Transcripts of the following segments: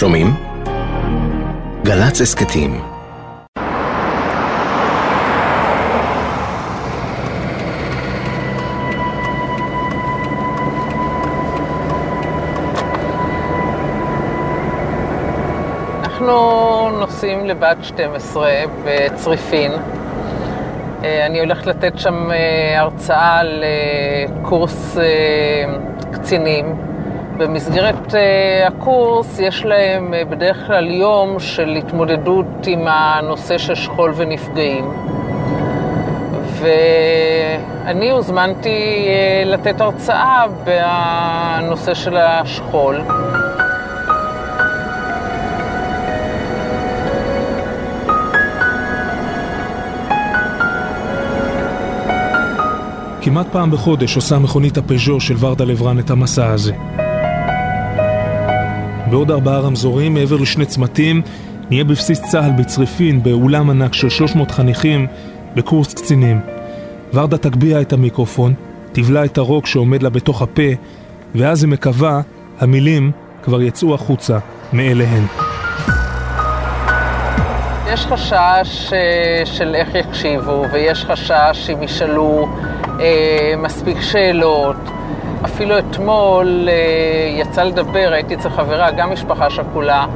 שומעים? גל"צ הסכתים אנחנו נוסעים לבת 12 בצריפין. אה, אני הולכת לתת שם אה, הרצאה לקורס אה, קצינים. במסגרת הקורס יש להם בדרך כלל יום של התמודדות עם הנושא של שכול ונפגעים. ואני הוזמנתי לתת הרצאה בנושא של השכול. כמעט פעם בחודש עושה מכונית הפז'ו של ורדה לברן את המסע הזה. בעוד ארבעה רמזורים, מעבר לשני צמתים, נהיה בבסיס צה"ל בצריפין, באולם ענק של 300 חניכים, בקורס קצינים. ורדה תגביה את המיקרופון, תבלע את הרוק שעומד לה בתוך הפה, ואז היא מקווה, המילים כבר יצאו החוצה מאליהן. יש חשש אה, של איך יקשיבו, ויש חשש אם ישאלו אה, מספיק שאלות. אפילו אתמול אה, יצא לדבר, הייתי אצל חברה, גם משפחה שכולה,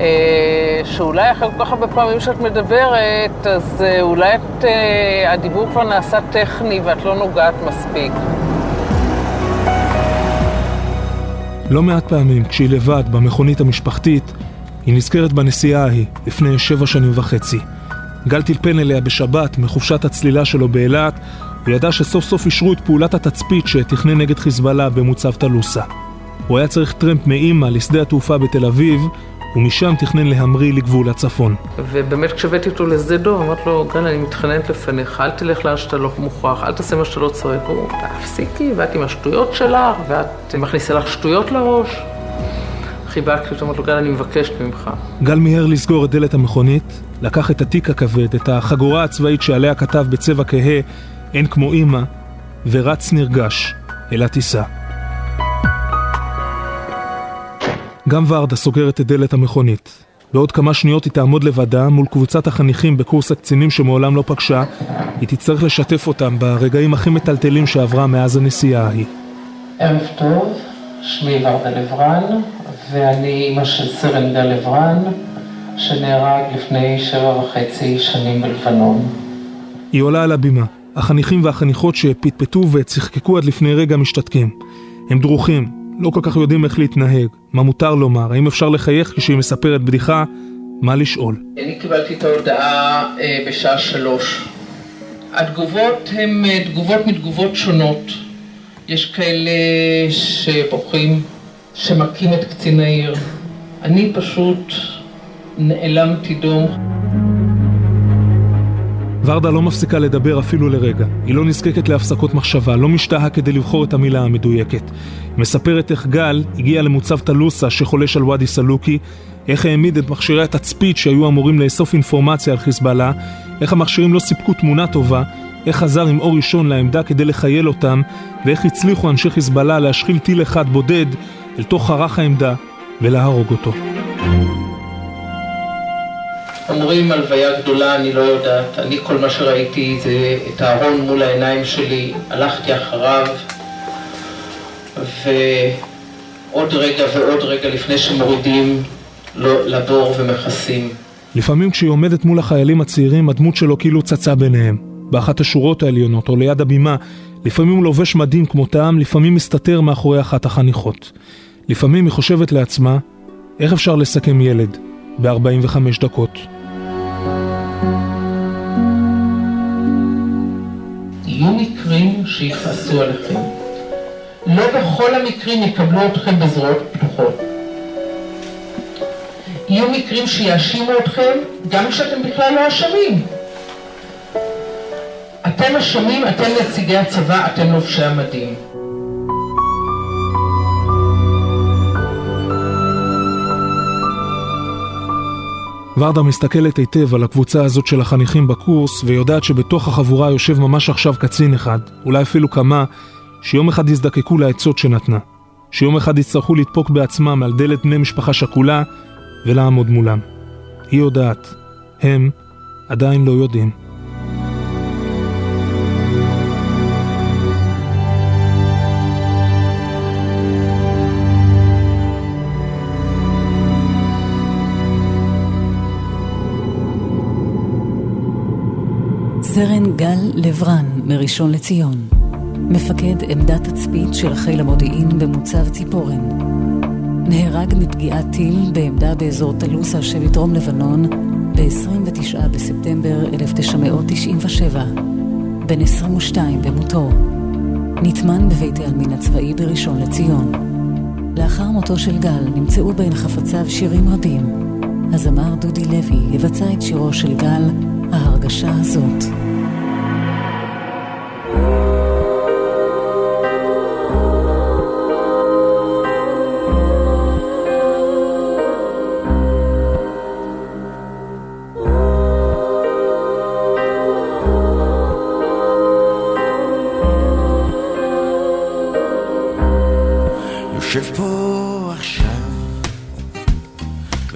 אה, שאולי אחרי כל כך הרבה פעמים שאת מדברת, אז אה, אולי את, הדיבור כבר נעשה טכני ואת לא נוגעת מספיק. לא מעט פעמים, כשהיא לבד במכונית המשפחתית, היא נזכרת בנסיעה ההיא, לפני שבע שנים וחצי. גל טלפן אליה בשבת, מחופשת הצלילה שלו באילת, הוא ידע שסוף סוף אישרו את פעולת התצפית שתכנן נגד חיזבאללה במוצב טלוסה. הוא היה צריך טרמפ מאימא לשדה התעופה בתל אביב, ומשם תכנן להמריא לגבול הצפון. ובאמת כשהבאתי אותו לשדה דוב, אמרתי לו, גל, אני מתחננת לפניך, אל תלך לאן שאתה לא מוכרח, אל תעשה מה שאתה לא צריך. הוא, תפסיקי, ואת עם השטויות שלך, ואת מכניסה לך שטויות לראש. חיבקתי אותו, אמרתי לו, גל, אני מבקשת ממך. גל מיהר לסגור את דלת המכונית, לקח את התיק הכבד, את החגורה הצבאית שעליה כתב בצבע כהה אין כמו אימא, ורץ נרגש אל הטיסה. גם ורדה סוגרת את דלת המכונית. בעוד כמה שניות היא תעמוד לבדה מול קבוצת החניכים בקורס הקצינים שמעולם לא פגשה, היא תצטרך לשתף אותם ברגעים הכי מטלטלים שעברה מאז הנסיעה ההיא. ערב טוב, שמי ורדה לברן, ואני אימא של סרן גל לברן, שנהרג לפני שבע וחצי שנים בלבנון. היא עולה על הבימה. החניכים והחניכות שפטפטו וצחקקו עד לפני רגע משתתקים. הם דרוכים, לא כל כך יודעים איך להתנהג, מה מותר לומר, האם אפשר לחייך כשהיא מספרת בדיחה, מה לשאול. אני קיבלתי את ההודעה אה, בשעה שלוש. התגובות הן אה, תגובות מתגובות שונות. יש כאלה שבוכים, שמכים את קצין העיר. אני פשוט נעלמתי דום. ורדה לא מפסיקה לדבר אפילו לרגע. היא לא נזקקת להפסקות מחשבה, לא משתהה כדי לבחור את המילה המדויקת. היא מספרת איך גל הגיע למוצב טלוסה שחולש על ואדי סלוקי, איך העמיד את מכשירי התצפית שהיו אמורים לאסוף אינפורמציה על חיזבאללה, איך המכשירים לא סיפקו תמונה טובה, איך חזר עם אור ראשון לעמדה כדי לחייל אותם, ואיך הצליחו אנשי חיזבאללה להשחיל טיל אחד בודד אל תוך חרך העמדה ולהרוג אותו. אומרים הלוויה גדולה, אני לא יודעת. אני כל מה שראיתי זה את הארון מול העיניים שלי, הלכתי אחריו, ועוד רגע ועוד רגע לפני שמורידים לבור ומכסים. לפעמים כשהיא עומדת מול החיילים הצעירים, הדמות שלו כאילו צצה ביניהם. באחת השורות העליונות או ליד הבימה, לפעמים הוא לובש מדים כמותם, לפעמים מסתתר מאחורי אחת החניכות. לפעמים היא חושבת לעצמה, איך אפשר לסכם ילד ב-45 דקות? יהיו מקרים שיכעסו עליכם. לא בכל המקרים יקבלו אתכם בזרועות פתוחות. יהיו מקרים שיאשימו אתכם גם כשאתם בכלל לא אשמים. אתם אשמים, אתם נציגי הצבא, אתם לובשי המדים. ורדה מסתכלת היטב על הקבוצה הזאת של החניכים בקורס, ויודעת שבתוך החבורה יושב ממש עכשיו קצין אחד, אולי אפילו כמה, שיום אחד יזדקקו לעצות שנתנה. שיום אחד יצטרכו לדפוק בעצמם על דלת בני משפחה שכולה ולעמוד מולם. היא יודעת, הם עדיין לא יודעים. סרן גל לברן מראשון לציון, מפקד עמדת תצפית של חיל המודיעין במוצב ציפורן. נהרג מפגיעת טיל בעמדה באזור טלוסה שבדרום לבנון ב-29 בספטמבר 1997, בן 22 במותו. נטמן בבית העלמין הצבאי בראשון לציון. לאחר מותו של גל נמצאו בין חפציו שירים רבים. הזמר דודי לוי יבצע את שירו של גל, ההרגשה הזאת.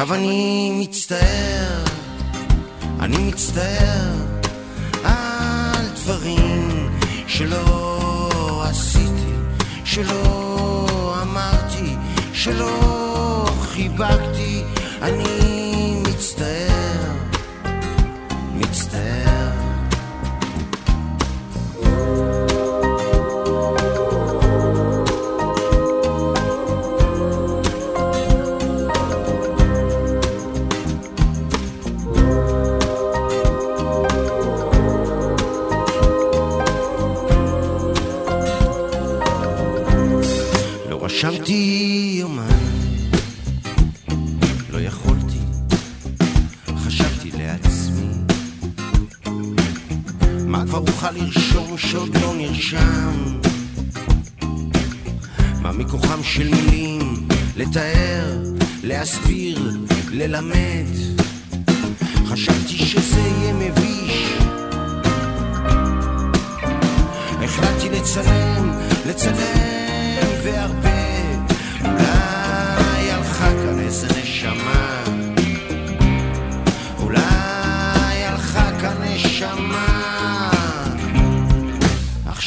עכשיו אני מצטער, אני מצטער על דברים שלא שלא אמרתי, שלא חיבקתי, אני מצטער, רשמתי יומן, לא יכולתי, חשבתי לעצמי, מה כבר אוכל לרשום שעוד לא נרשם? מה מכוחם של מילים לתאר, להסביר, ללמד? חשבתי שזה יהיה מביש. החלטתי לצלם, לצלם והרבה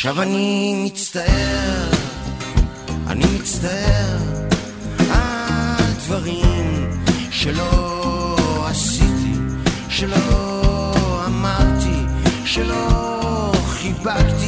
עכשיו אני מצטער אני מצטער על דברים שלא עשיתי שלא אמרתי שלא חיבקתי